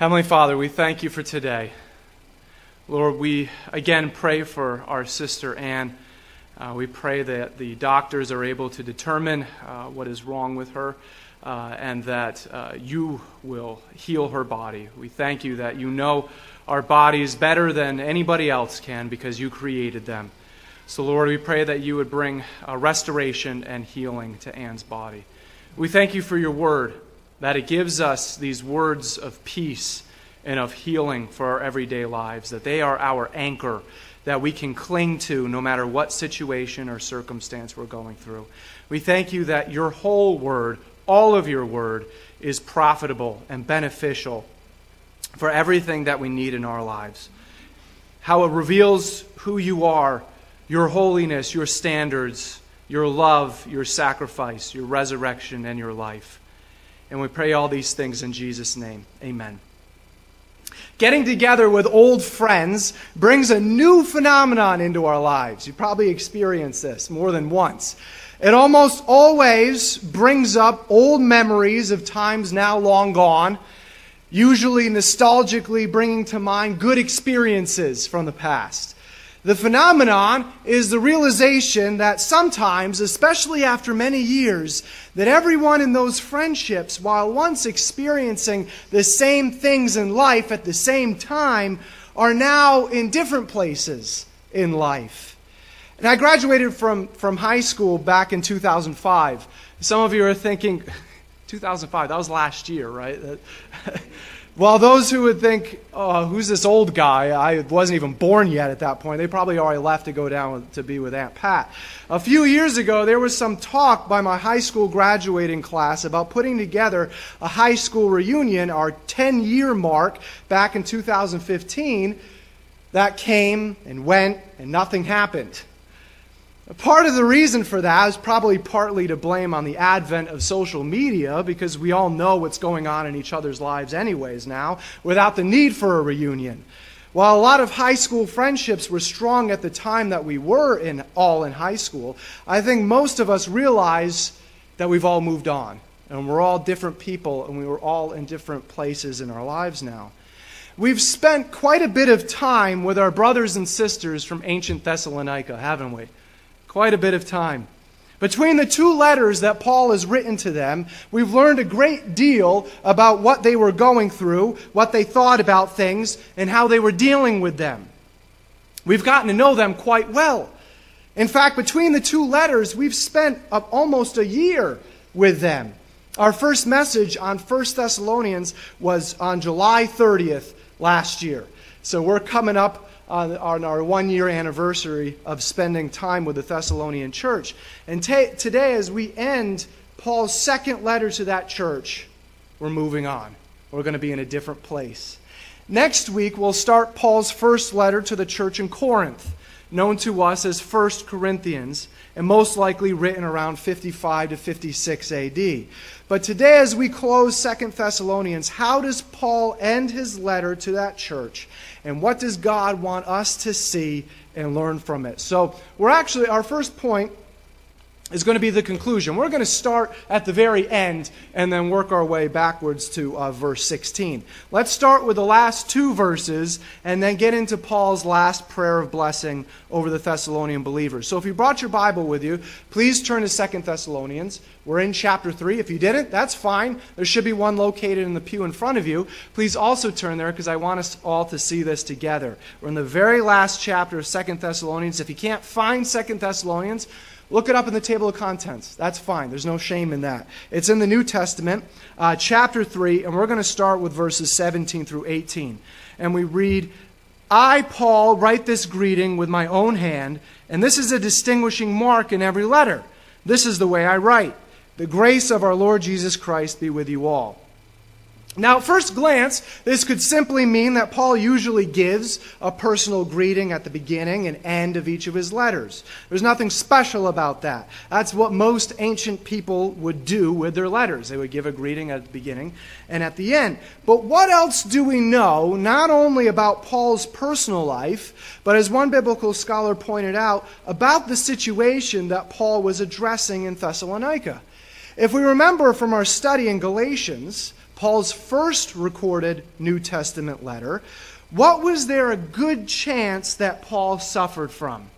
Heavenly Father, we thank you for today. Lord, we again pray for our sister Anne. Uh, we pray that the doctors are able to determine uh, what is wrong with her uh, and that uh, you will heal her body. We thank you that you know our bodies better than anybody else can because you created them. So, Lord, we pray that you would bring restoration and healing to Anne's body. We thank you for your word, that it gives us these words of peace and of healing for our everyday lives, that they are our anchor that we can cling to no matter what situation or circumstance we're going through. We thank you that your whole word, all of your word, is profitable and beneficial for everything that we need in our lives. How it reveals who you are your holiness, your standards, your love, your sacrifice, your resurrection, and your life. And we pray all these things in Jesus' name. Amen. Getting together with old friends brings a new phenomenon into our lives. You probably experienced this more than once. It almost always brings up old memories of times now long gone, usually nostalgically bringing to mind good experiences from the past. The phenomenon is the realization that sometimes, especially after many years, that everyone in those friendships, while once experiencing the same things in life at the same time, are now in different places in life. And I graduated from, from high school back in 2005. Some of you are thinking, 2005, that was last year, right? Well, those who would think, oh, who's this old guy? I wasn't even born yet at that point. They probably already left to go down to be with Aunt Pat. A few years ago, there was some talk by my high school graduating class about putting together a high school reunion, our 10 year mark back in 2015. That came and went, and nothing happened. Part of the reason for that is probably partly to blame on the advent of social media because we all know what's going on in each other's lives, anyways, now, without the need for a reunion. While a lot of high school friendships were strong at the time that we were in, all in high school, I think most of us realize that we've all moved on and we're all different people and we were all in different places in our lives now. We've spent quite a bit of time with our brothers and sisters from ancient Thessalonica, haven't we? Quite a bit of time. Between the two letters that Paul has written to them, we've learned a great deal about what they were going through, what they thought about things, and how they were dealing with them. We've gotten to know them quite well. In fact, between the two letters, we've spent almost a year with them. Our first message on 1 Thessalonians was on July 30th last year. So we're coming up on, on our one year anniversary of spending time with the Thessalonian church. And t- today, as we end Paul's second letter to that church, we're moving on. We're going to be in a different place. Next week, we'll start Paul's first letter to the church in Corinth, known to us as 1 Corinthians, and most likely written around 55 to 56 AD. But today, as we close Second Thessalonians, how does Paul end his letter to that church? And what does God want us to see and learn from it? So, we're actually, our first point is going to be the conclusion. We're going to start at the very end and then work our way backwards to uh, verse 16. Let's start with the last two verses and then get into Paul's last prayer of blessing over the Thessalonian believers. So if you brought your Bible with you, please turn to Second Thessalonians. We're in chapter 3. If you didn't, that's fine. There should be one located in the pew in front of you. Please also turn there because I want us all to see this together. We're in the very last chapter of Second Thessalonians. If you can't find Second Thessalonians, Look it up in the table of contents. That's fine. There's no shame in that. It's in the New Testament, uh, chapter 3, and we're going to start with verses 17 through 18. And we read, I, Paul, write this greeting with my own hand, and this is a distinguishing mark in every letter. This is the way I write. The grace of our Lord Jesus Christ be with you all. Now, at first glance, this could simply mean that Paul usually gives a personal greeting at the beginning and end of each of his letters. There's nothing special about that. That's what most ancient people would do with their letters. They would give a greeting at the beginning and at the end. But what else do we know, not only about Paul's personal life, but as one biblical scholar pointed out, about the situation that Paul was addressing in Thessalonica? If we remember from our study in Galatians, Paul's first recorded New Testament letter, what was there a good chance that Paul suffered from?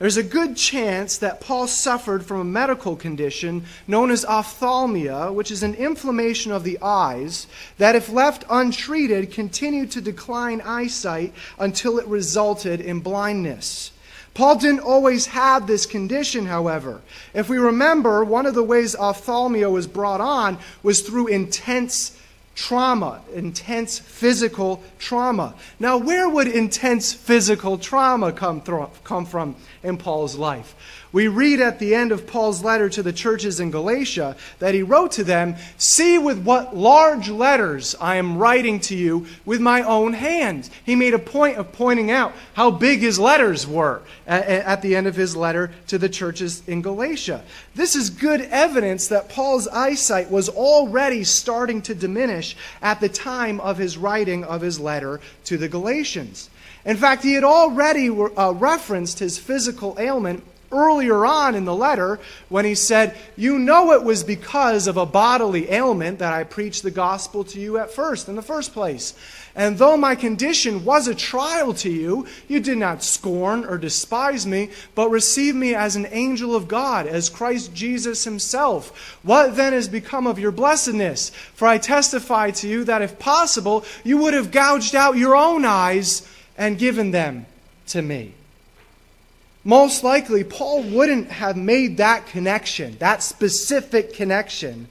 There's a good chance that Paul suffered from a medical condition known as ophthalmia, which is an inflammation of the eyes that, if left untreated, continued to decline eyesight until it resulted in blindness. Paul didn't always have this condition, however. If we remember, one of the ways ophthalmia was brought on was through intense trauma, intense physical trauma. Now, where would intense physical trauma come, come from in Paul's life? We read at the end of Paul's letter to the churches in Galatia that he wrote to them, See with what large letters I am writing to you with my own hand. He made a point of pointing out how big his letters were at the end of his letter to the churches in Galatia. This is good evidence that Paul's eyesight was already starting to diminish at the time of his writing of his letter to the Galatians. In fact, he had already uh, referenced his physical ailment earlier on in the letter when he said, You know it was because of a bodily ailment that I preached the gospel to you at first, in the first place. And though my condition was a trial to you, you did not scorn or despise me, but received me as an angel of God, as Christ Jesus himself. What then has become of your blessedness? For I testify to you that if possible, you would have gouged out your own eyes and given them to me most likely Paul wouldn't have made that connection, that specific connection,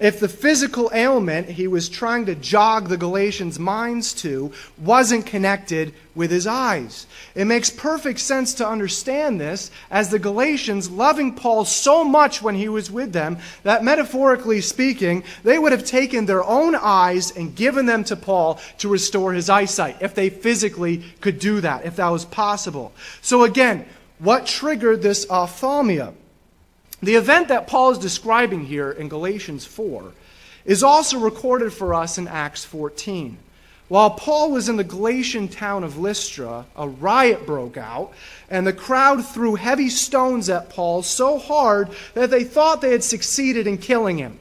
if the physical ailment he was trying to jog the Galatians' minds to wasn't connected with his eyes. It makes perfect sense to understand this as the Galatians, loving Paul so much when he was with them, that metaphorically speaking, they would have taken their own eyes and given them to Paul to restore his eyesight, if they physically could do that, if that was possible. So again, what triggered this ophthalmia? The event that Paul is describing here in Galatians 4 is also recorded for us in Acts 14. While Paul was in the Galatian town of Lystra, a riot broke out, and the crowd threw heavy stones at Paul so hard that they thought they had succeeded in killing him.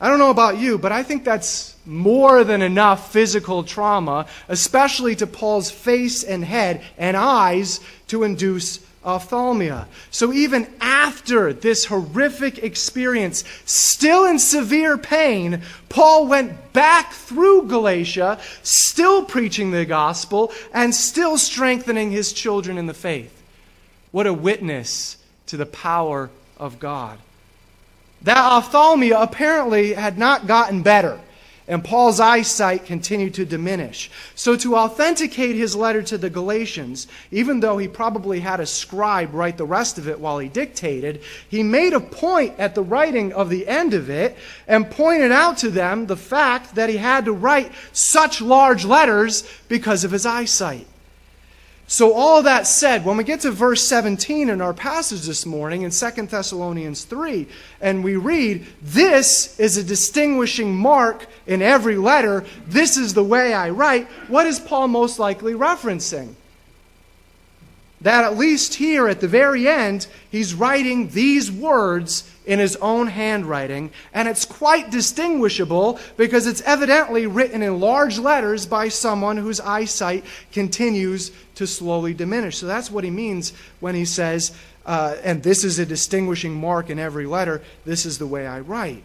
I don't know about you, but I think that's more than enough physical trauma, especially to Paul's face and head and eyes, to induce ophthalmia. So even after this horrific experience, still in severe pain, Paul went back through Galatia, still preaching the gospel and still strengthening his children in the faith. What a witness to the power of God. That ophthalmia apparently had not gotten better and Paul's eyesight continued to diminish. So, to authenticate his letter to the Galatians, even though he probably had a scribe write the rest of it while he dictated, he made a point at the writing of the end of it and pointed out to them the fact that he had to write such large letters because of his eyesight. So, all that said, when we get to verse 17 in our passage this morning in 2 Thessalonians 3, and we read, This is a distinguishing mark in every letter, this is the way I write, what is Paul most likely referencing? That at least here at the very end, he's writing these words in his own handwriting, and it's quite distinguishable because it's evidently written in large letters by someone whose eyesight continues to slowly diminish. So that's what he means when he says, uh, and this is a distinguishing mark in every letter, this is the way I write.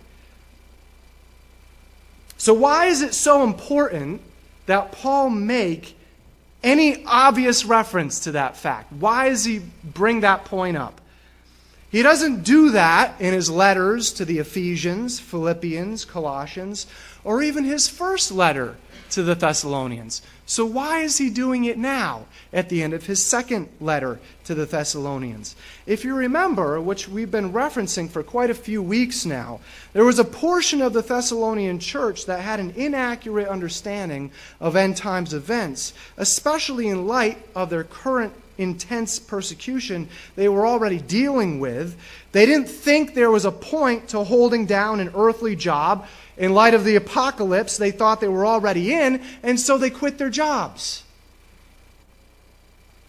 So, why is it so important that Paul make any obvious reference to that fact? Why does he bring that point up? He doesn't do that in his letters to the Ephesians, Philippians, Colossians, or even his first letter to the Thessalonians. So, why is he doing it now at the end of his second letter to the Thessalonians? If you remember, which we've been referencing for quite a few weeks now, there was a portion of the Thessalonian church that had an inaccurate understanding of end times events, especially in light of their current intense persecution they were already dealing with. They didn't think there was a point to holding down an earthly job. In light of the apocalypse, they thought they were already in, and so they quit their jobs.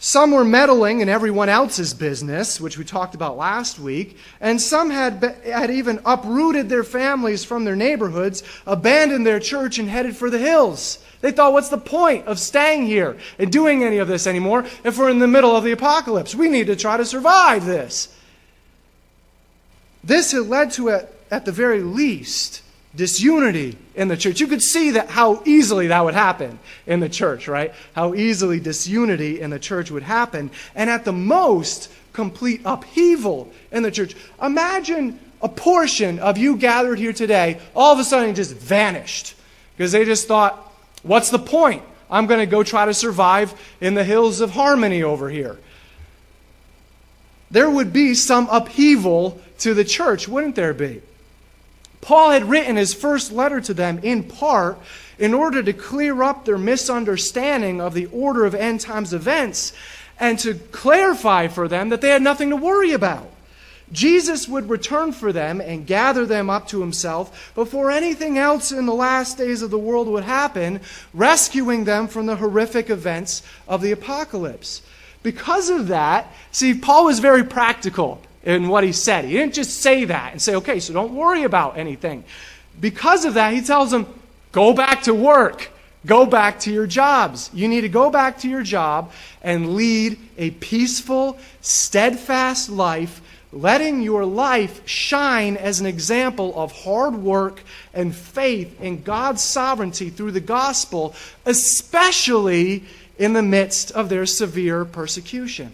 Some were meddling in everyone else's business, which we talked about last week, and some had, had even uprooted their families from their neighborhoods, abandoned their church, and headed for the hills. They thought, what's the point of staying here and doing any of this anymore if we're in the middle of the apocalypse? We need to try to survive this. This had led to, at, at the very least, disunity in the church. You could see that how easily that would happen in the church, right? How easily disunity in the church would happen. And at the most, complete upheaval in the church. Imagine a portion of you gathered here today all of a sudden just vanished because they just thought, what's the point? I'm going to go try to survive in the hills of harmony over here. There would be some upheaval to the church, wouldn't there be? Paul had written his first letter to them in part in order to clear up their misunderstanding of the order of end times events and to clarify for them that they had nothing to worry about. Jesus would return for them and gather them up to himself before anything else in the last days of the world would happen, rescuing them from the horrific events of the apocalypse. Because of that, see, Paul was very practical in what he said. He didn't just say that and say, okay, so don't worry about anything. Because of that, he tells them, go back to work. Go back to your jobs. You need to go back to your job and lead a peaceful, steadfast life, letting your life shine as an example of hard work and faith in God's sovereignty through the gospel, especially in the midst of their severe persecution.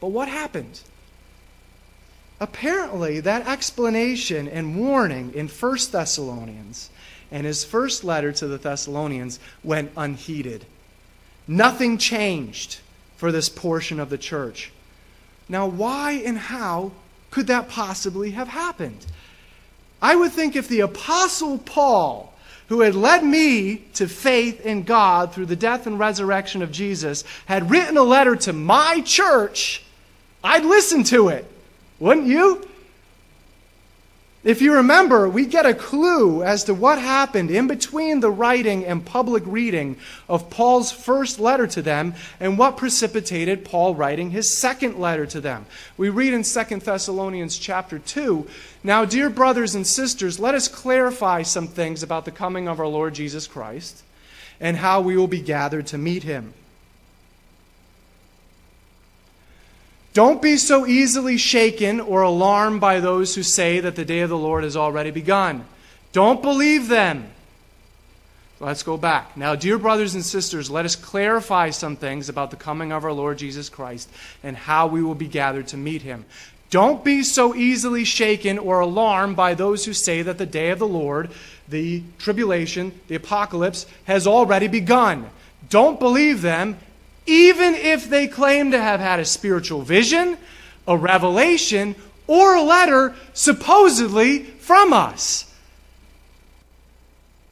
But what happened? Apparently, that explanation and warning in 1 Thessalonians and his first letter to the Thessalonians went unheeded. Nothing changed for this portion of the church. Now, why and how could that possibly have happened? I would think if the Apostle Paul, who had led me to faith in God through the death and resurrection of Jesus, had written a letter to my church, I'd listen to it. Wouldn't you? If you remember, we get a clue as to what happened in between the writing and public reading of Paul's first letter to them and what precipitated Paul writing his second letter to them. We read in 2 Thessalonians chapter 2 Now, dear brothers and sisters, let us clarify some things about the coming of our Lord Jesus Christ and how we will be gathered to meet him. Don't be so easily shaken or alarmed by those who say that the day of the Lord has already begun. Don't believe them. Let's go back. Now, dear brothers and sisters, let us clarify some things about the coming of our Lord Jesus Christ and how we will be gathered to meet him. Don't be so easily shaken or alarmed by those who say that the day of the Lord, the tribulation, the apocalypse, has already begun. Don't believe them even if they claim to have had a spiritual vision, a revelation, or a letter supposedly from us.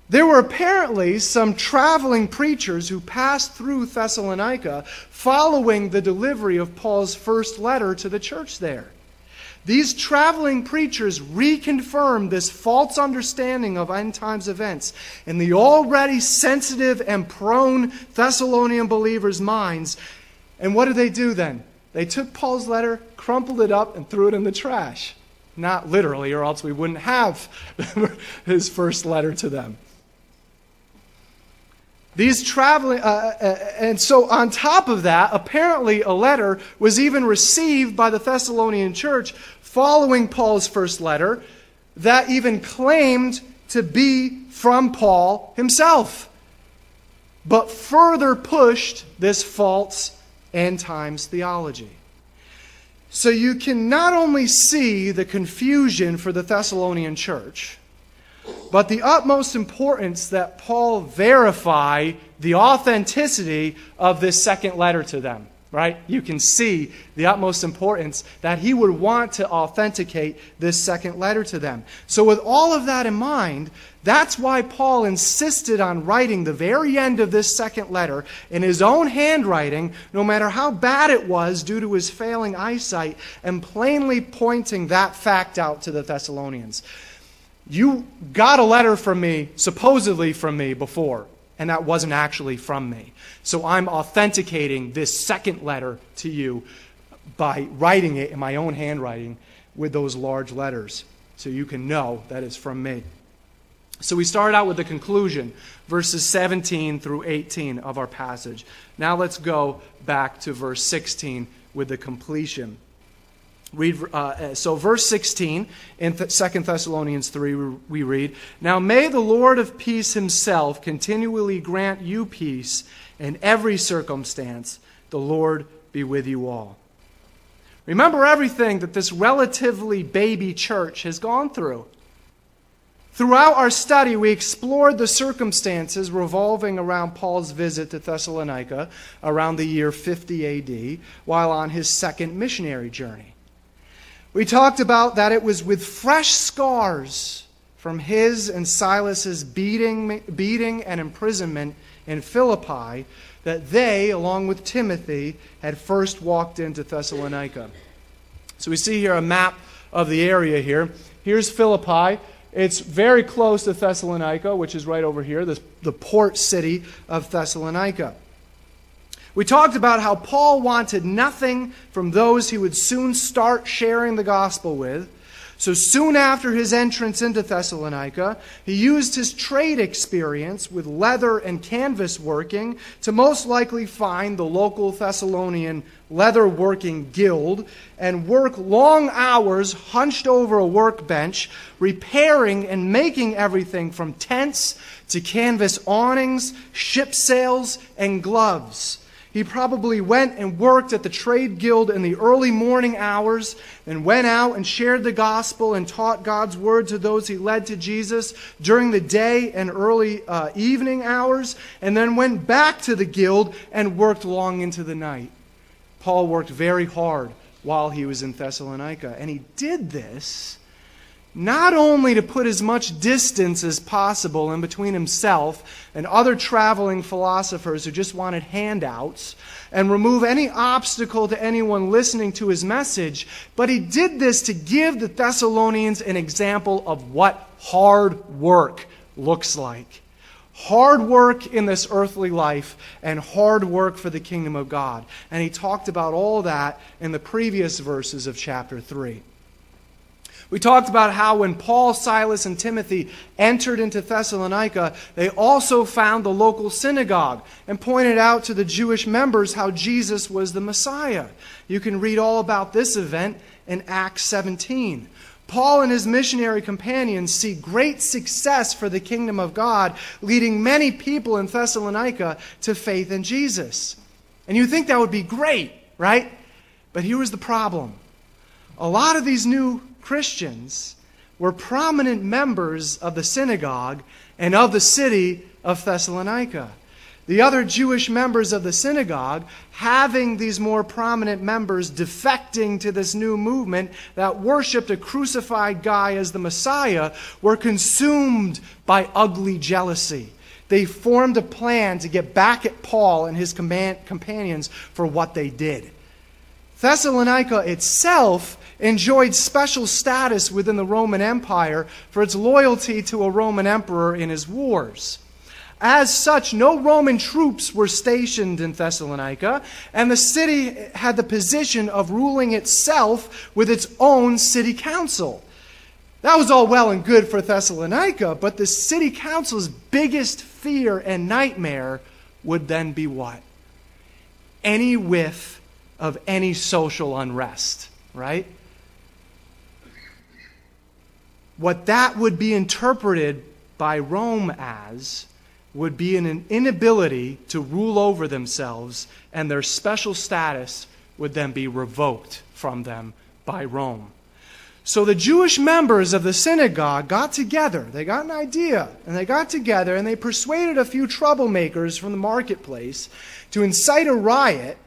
There were apparently some traveling preachers who passed through Thessalonica following the delivery of Paul's first letter to the church there. These traveling preachers reconfirmed this false understanding of end times events in the already sensitive and prone Thessalonian believers' minds. And what did they do then? They took Paul's letter, crumpled it up, and threw it in the trash. Not literally, or else we wouldn't have his first letter to them. These traveling, uh, uh, and so on top of that, apparently a letter was even received by the Thessalonian church following Paul's first letter that even claimed to be from Paul himself, but further pushed this false end times theology. So you can not only see the confusion for the Thessalonian church, but the utmost importance that Paul verify the authenticity of this second letter to them, right? You can see the utmost importance that he would want to authenticate this second letter to them. So, with all of that in mind, that's why Paul insisted on writing the very end of this second letter in his own handwriting, no matter how bad it was due to his failing eyesight, and plainly pointing that fact out to the Thessalonians. You got a letter from me, supposedly from me, before. and that wasn't actually from me. So I'm authenticating this second letter to you by writing it in my own handwriting with those large letters so you can know that it's from me. So we started out with the conclusion, verses 17 through 18 of our passage. Now let's go back to verse 16 with the completion. Read, uh, uh so, verse 16 in Th- 2 Thessalonians 3, we read Now may the Lord of peace himself continually grant you peace in every circumstance. The Lord be with you all. Remember everything that this relatively baby church has gone through. Throughout our study, we explored the circumstances revolving around Paul's visit to Thessalonica around the year 50 AD while on his second missionary journey. We talked about that it was with fresh scars from his and Silas's beating, beating and imprisonment in Philippi that they, along with Timothy, had first walked into Thessalonica. So we see here a map of the area here. Here's Philippi. It's very close to Thessalonica, which is right over here, the, the port city of Thessalonica. We talked about how Paul wanted nothing from those he would soon start sharing the gospel with. So soon after his entrance into Thessalonica, he used his trade experience with leather and canvas working to most likely find the local Thessalonian leather working guild and work long hours hunched over a workbench, repairing and making everything from tents to canvas awnings, ship sails, and gloves. He probably went and worked at the trade guild in the early morning hours, and went out and shared the gospel and taught God's word to those he led to Jesus during the day and early uh, evening hours, and then went back to the guild and worked long into the night. Paul worked very hard while he was in Thessalonica, and he did this not only to put as much distance as possible in between himself and other traveling philosophers who just wanted handouts and remove any obstacle to anyone listening to his message, but he did this to give the Thessalonians an example of what hard work looks like. Hard work in this earthly life and hard work for the kingdom of God. And he talked about all that in the previous verses of chapter 3. We talked about how when Paul, Silas, and Timothy entered into Thessalonica, they also found the local synagogue and pointed out to the Jewish members how Jesus was the Messiah. You can read all about this event in Acts 17. Paul and his missionary companions see great success for the kingdom of God, leading many people in Thessalonica to faith in Jesus. And you think that would be great, right? But here was the problem. A lot of these new Christians were prominent members of the synagogue and of the city of Thessalonica. The other Jewish members of the synagogue, having these more prominent members defecting to this new movement that worshiped a crucified guy as the Messiah, were consumed by ugly jealousy. They formed a plan to get back at Paul and his companions for what they did. Thessalonica itself enjoyed special status within the Roman Empire for its loyalty to a Roman emperor in his wars. As such, no Roman troops were stationed in Thessalonica, and the city had the position of ruling itself with its own city council. That was all well and good for Thessalonica, but the city council's biggest fear and nightmare would then be what? Any whiff of any social unrest, right? What that would be interpreted by Rome as would be an inability to rule over themselves, and their special status would then be revoked from them by Rome. So the Jewish members of the synagogue got together. They got an idea, and they got together and they persuaded a few troublemakers from the marketplace to incite a riot.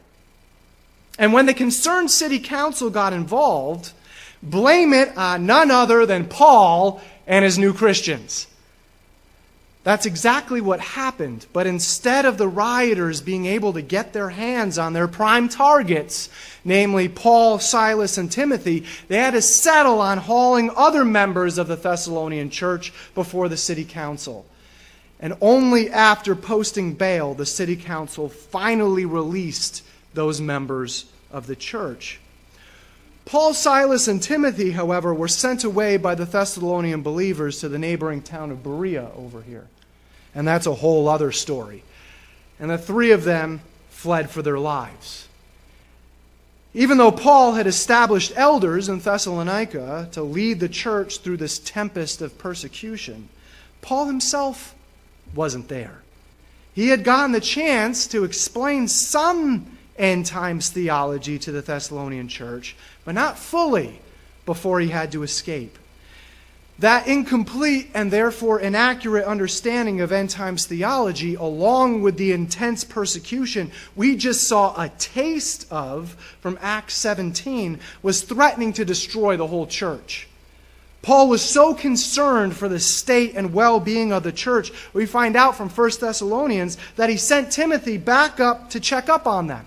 And when the concerned city council got involved, blame it on none other than Paul and his new Christians. That's exactly what happened. But instead of the rioters being able to get their hands on their prime targets, namely Paul, Silas, and Timothy, they had to settle on hauling other members of the Thessalonian church before the city council. And only after posting bail, the city council finally released those members of the church. Paul, Silas, and Timothy, however, were sent away by the Thessalonian believers to the neighboring town of Berea over here. And that's a whole other story. And the three of them fled for their lives. Even though Paul had established elders in Thessalonica to lead the church through this tempest of persecution, Paul himself wasn't there. He had gotten the chance to explain some end times theology to the Thessalonian church, but not fully before he had to escape. That incomplete and therefore inaccurate understanding of end times theology, along with the intense persecution we just saw a taste of from Acts 17, was threatening to destroy the whole church. Paul was so concerned for the state and well being of the church, we find out from 1 Thessalonians that he sent Timothy back up to check up on them.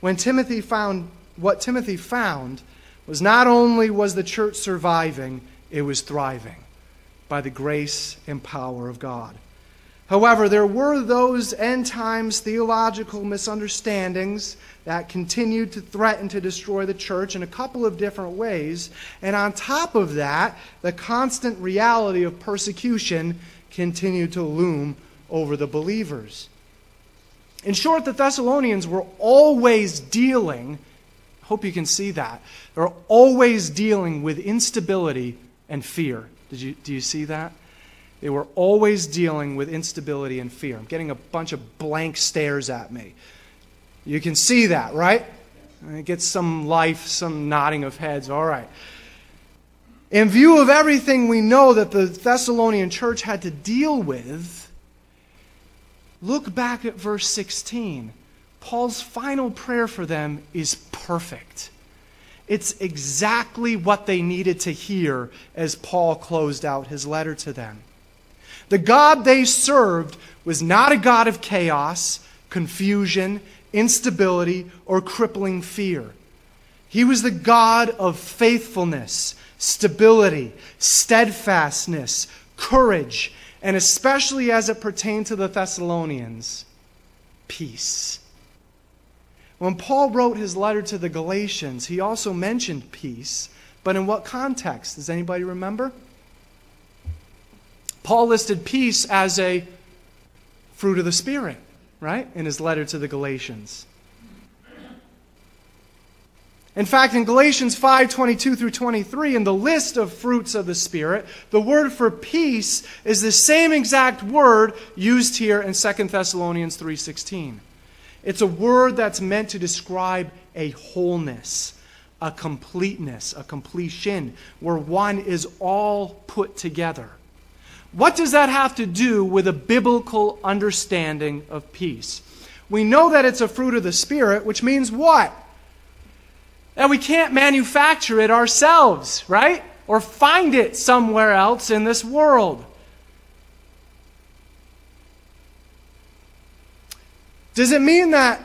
When Timothy found what Timothy found was not only was the church surviving, it was thriving by the grace and power of God. However, there were those end times theological misunderstandings that continued to threaten to destroy the church in a couple of different ways. And on top of that, the constant reality of persecution continued to loom over the believers. In short, the Thessalonians were always dealing, hope you can see that, they're always dealing with instability and fear. Did you, do you see that? They were always dealing with instability and fear. I'm getting a bunch of blank stares at me. You can see that, right? It gets some life, some nodding of heads. All right. In view of everything we know that the Thessalonian church had to deal with, look back at verse 16. Paul's final prayer for them is perfect. It's exactly what they needed to hear as Paul closed out his letter to them. The God they served was not a God of chaos, confusion, instability, or crippling fear. He was the God of faithfulness, stability, steadfastness, courage, and especially as it pertained to the Thessalonians, peace. When Paul wrote his letter to the Galatians, he also mentioned peace, but in what context? Does anybody remember? Paul listed peace as a fruit of the Spirit, right? In his letter to the Galatians. In fact, in Galatians 5 22 through 23, in the list of fruits of the Spirit, the word for peace is the same exact word used here in 2 Thessalonians 3 16. It's a word that's meant to describe a wholeness, a completeness, a completion, where one is all put together. What does that have to do with a biblical understanding of peace? We know that it's a fruit of the Spirit, which means what? That we can't manufacture it ourselves, right? Or find it somewhere else in this world. Does it mean that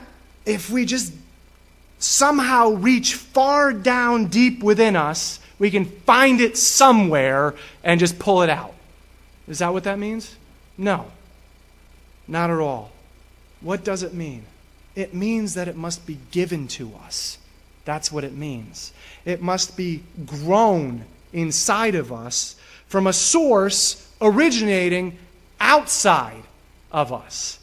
if we just somehow reach far down deep within us, we can find it somewhere and just pull it out? Is that what that means? No, not at all. What does it mean? It means that it must be given to us. That's what it means. It must be grown inside of us from a source originating outside of us.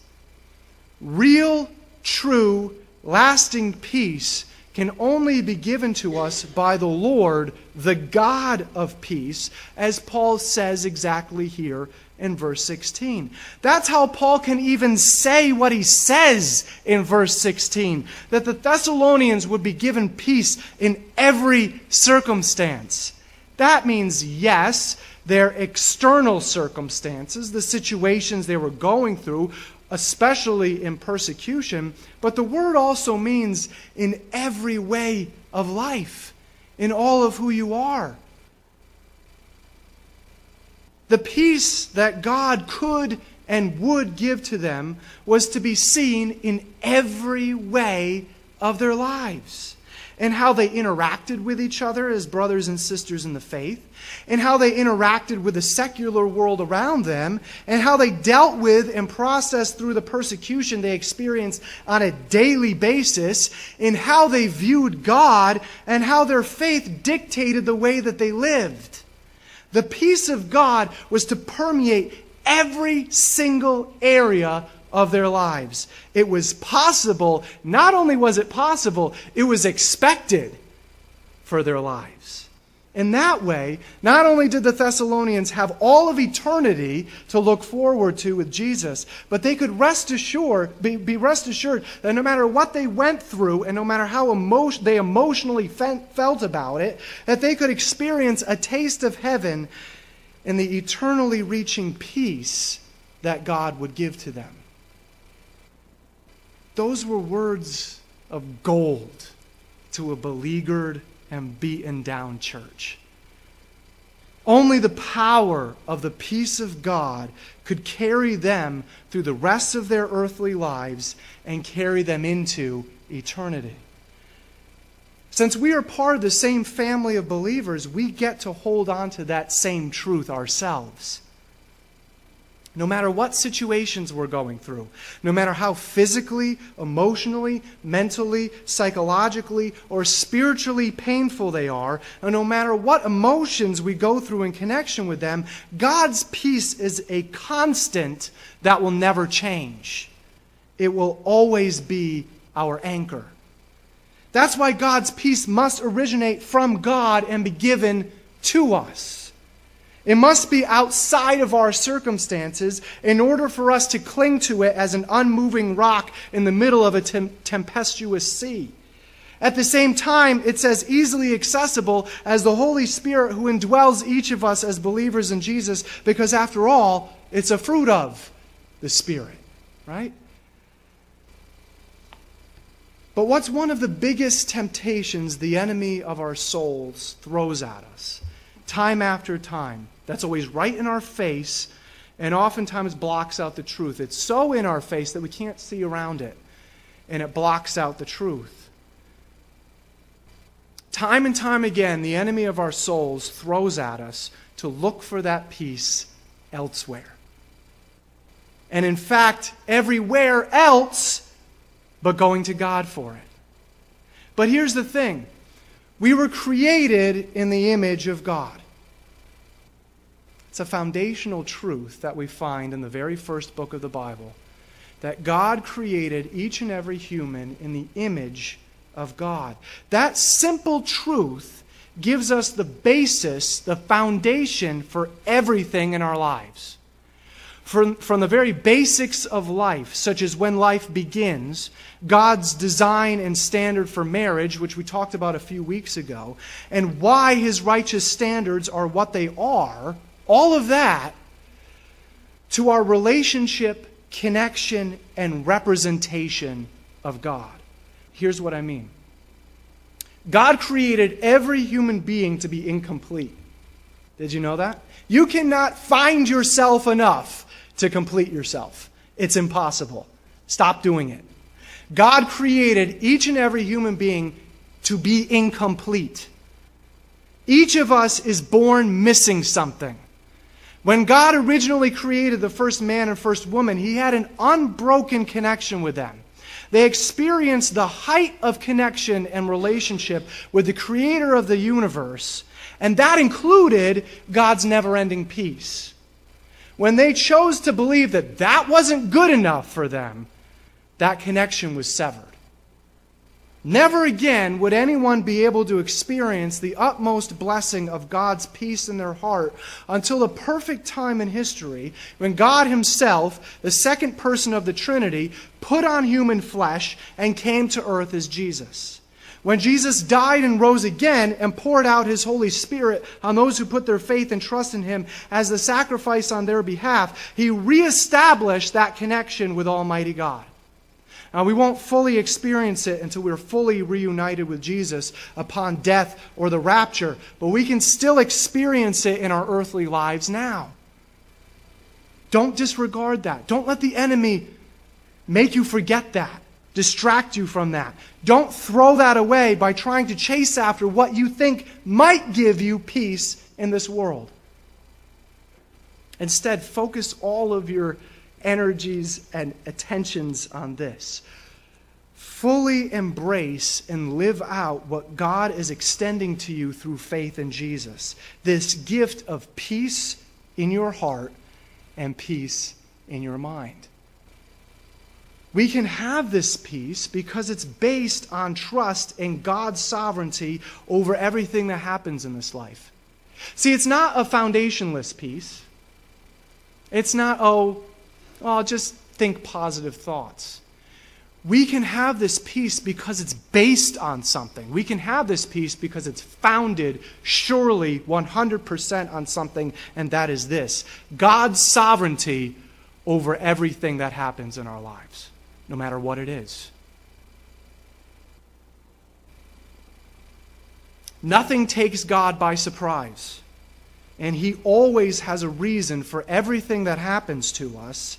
Real, true, lasting peace can only be given to us by the Lord, the God of peace, as Paul says exactly here in verse 16. That's how Paul can even say what he says in verse 16 that the Thessalonians would be given peace in every circumstance. That means, yes, their external circumstances, the situations they were going through, especially in persecution, but the word also means in every way of life, in all of who you are. The peace that God could and would give to them was to be seen in every way of their lives. In how they interacted with each other as brothers and sisters in the faith, and how they interacted with the secular world around them, and how they dealt with and processed through the persecution they experienced on a daily basis, in how they viewed God, and how their faith dictated the way that they lived. The peace of God was to permeate every single area of their lives. It was possible, not only was it possible, it was expected for their lives. In that way, not only did the Thessalonians have all of eternity to look forward to with Jesus, but they could rest assured, be, be rest assured that no matter what they went through and no matter how emotion, they emotionally felt about it, that they could experience a taste of heaven and the eternally reaching peace that God would give to them. Those were words of gold to a beleaguered and beaten down church. Only the power of the peace of God could carry them through the rest of their earthly lives and carry them into eternity. Since we are part of the same family of believers, we get to hold on to that same truth ourselves no matter what situations we're going through, no matter how physically, emotionally, mentally, psychologically, or spiritually painful they are, and no matter what emotions we go through in connection with them, God's peace is a constant that will never change. It will always be our anchor. That's why God's peace must originate from God and be given to us. It must be outside of our circumstances in order for us to cling to it as an unmoving rock in the middle of a tem- tempestuous sea. At the same time, it's as easily accessible as the Holy Spirit who indwells each of us as believers in Jesus, because after all, it's a fruit of the Spirit, right? But what's one of the biggest temptations the enemy of our souls throws at us, time after time? That's always right in our face and oftentimes blocks out the truth. It's so in our face that we can't see around it, and it blocks out the truth. Time and time again, the enemy of our souls throws at us to look for that peace elsewhere. And in fact, everywhere else but going to God for it. But here's the thing we were created in the image of God. It's a foundational truth that we find in the very first book of the Bible that God created each and every human in the image of God. That simple truth gives us the basis, the foundation for everything in our lives. From, from the very basics of life, such as when life begins, God's design and standard for marriage, which we talked about a few weeks ago, and why his righteous standards are what they are, all of that to our relationship, connection, and representation of God. Here's what I mean God created every human being to be incomplete. Did you know that? You cannot find yourself enough to complete yourself. It's impossible. Stop doing it. God created each and every human being to be incomplete. Each of us is born missing something. When God originally created the first man and first woman, he had an unbroken connection with them. They experienced the height of connection and relationship with the creator of the universe, and that included God's never ending peace. When they chose to believe that that wasn't good enough for them, that connection was severed. Never again would anyone be able to experience the utmost blessing of God's peace in their heart until a perfect time in history when God Himself, the second person of the Trinity, put on human flesh and came to earth as Jesus. When Jesus died and rose again and poured out His Holy Spirit on those who put their faith and trust in Him as the sacrifice on their behalf, He reestablished that connection with Almighty God. Now, we won't fully experience it until we're fully reunited with Jesus upon death or the rapture, but we can still experience it in our earthly lives now. Don't disregard that. Don't let the enemy make you forget that. distract you from that. Don't throw that away by trying to chase after what you think might give you peace in this world. Instead, focus all of your energies and attentions on this. Fully embrace and live out what God is extending to you through faith in Jesus this gift of peace in your heart and peace in your mind. We can have this peace because it's based on trust in God's sovereignty over everything that happens in this life. See, it's not a foundationless peace. It's not, oh, well, just think positive thoughts. We can have this peace because it's based on something. We can have this peace because it's founded surely 100% on something, and that is this God's sovereignty over everything that happens in our lives no matter what it is. Nothing takes God by surprise. And He always has a reason for everything that happens to us,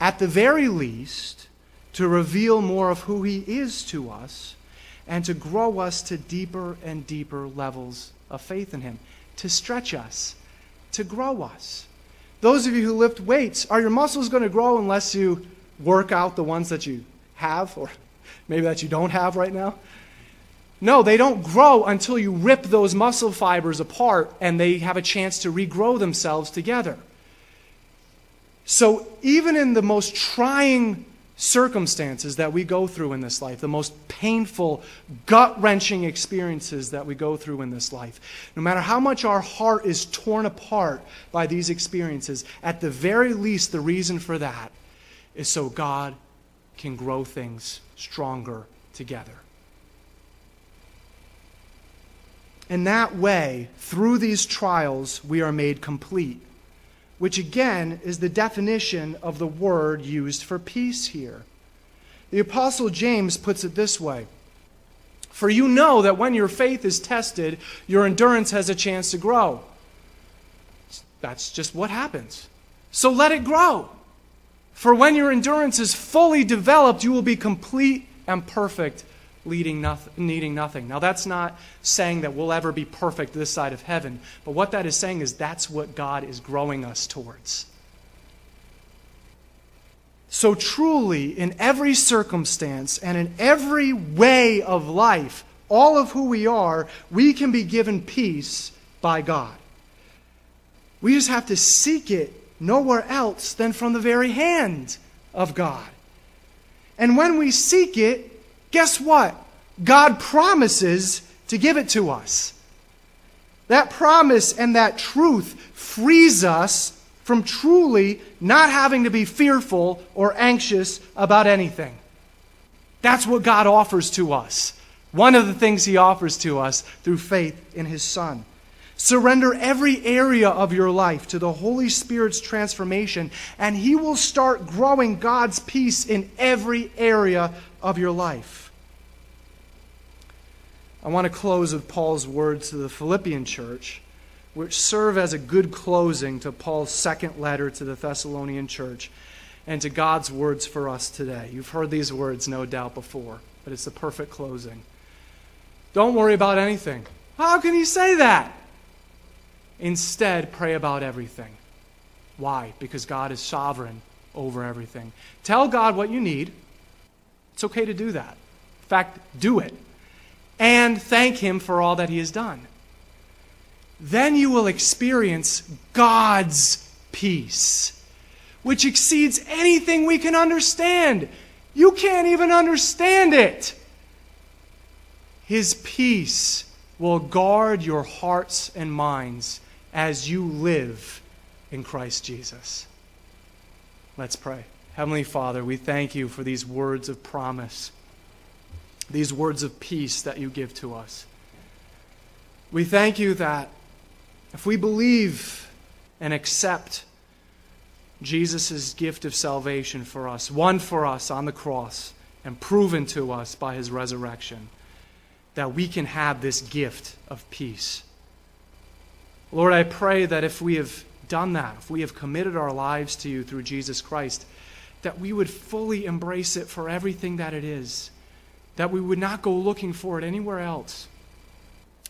at the very least, to reveal more of who He is to us and to grow us to deeper and deeper levels of faith in Him, to stretch us, to grow us. Those of you who lift weights, are your muscles going to grow unless you work out the ones that you have, or maybe that you don't have right now. No, they don't grow until you rip those muscle fibers apart and they have a chance to regrow themselves together. So, even in the most trying circumstances that we go through in this life, the most painful, gut wrenching experiences that we go through in this life, no matter how much our heart is torn apart by these experiences, at the very least, the reason for that is so God can grow things stronger together. In that way, through these trials, we are made complete, which again is the definition of the word used for peace here. The Apostle James puts it this way For you know that when your faith is tested, your endurance has a chance to grow. That's just what happens. So let it grow. For when your endurance is fully developed, you will be complete and perfect, nothing, needing nothing. Now, that's not saying that we'll ever be perfect this side of heaven, but what that is saying is that's what God is growing us towards. So, truly, in every circumstance and in every way of life, all of who we are, we can be given peace by God. We just have to seek it nowhere else than from the very hand of God. And when we seek it, guess what? God promises to give it to us. That promise and that truth frees us from truly not having to be fearful or anxious about anything. That's what God offers to us. One of the things He offers to us through faith in His Son. Surrender every area of your life to the Holy Spirit's transformation, and He will start growing God's peace in every area of your life. I want to close with Paul's words to the Philippian church, which serve as a good closing to Paul's second letter to the Thessalonian church and to God's words for us today. You've heard these words, no doubt, before, but it's the perfect closing. Don't worry about anything. How can he say that? Instead, pray about everything. Why? Because God is sovereign over everything. Tell God what you need. It's okay to do that. In fact, do it. And thank Him for all that He has done. Then you will experience God's peace, which exceeds anything we can understand. You can't even understand it. His peace will guard your hearts and minds as you live in Christ Jesus. Let's pray. Heavenly Father, we thank you for these words of promise, these words of peace that you give to us. We thank you that if we believe and accept Jesus' gift of salvation for us, won for us on the cross and proven to us by his resurrection, that we can have this gift of peace. Lord, I pray that if we have done that, if we have committed our lives to you through Jesus Christ, that we would fully embrace it for everything that it is, that we would not go looking for it anywhere else,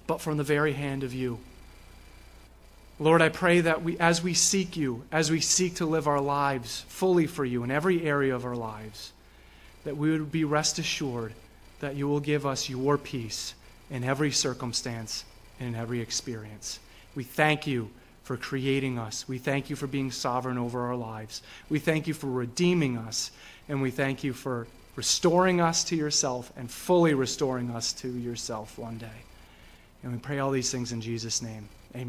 but from the very hand of you. Lord, I pray that we, as we seek you, as we seek to live our lives fully for you in every area of our lives, that we would be rest assured that you will give us your peace in every circumstance and in every experience. We thank you for creating us. We thank you for being sovereign over our lives. We thank you for redeeming us. And we thank you for restoring us to yourself and fully restoring us to yourself one day. And we pray all these things in Jesus' name.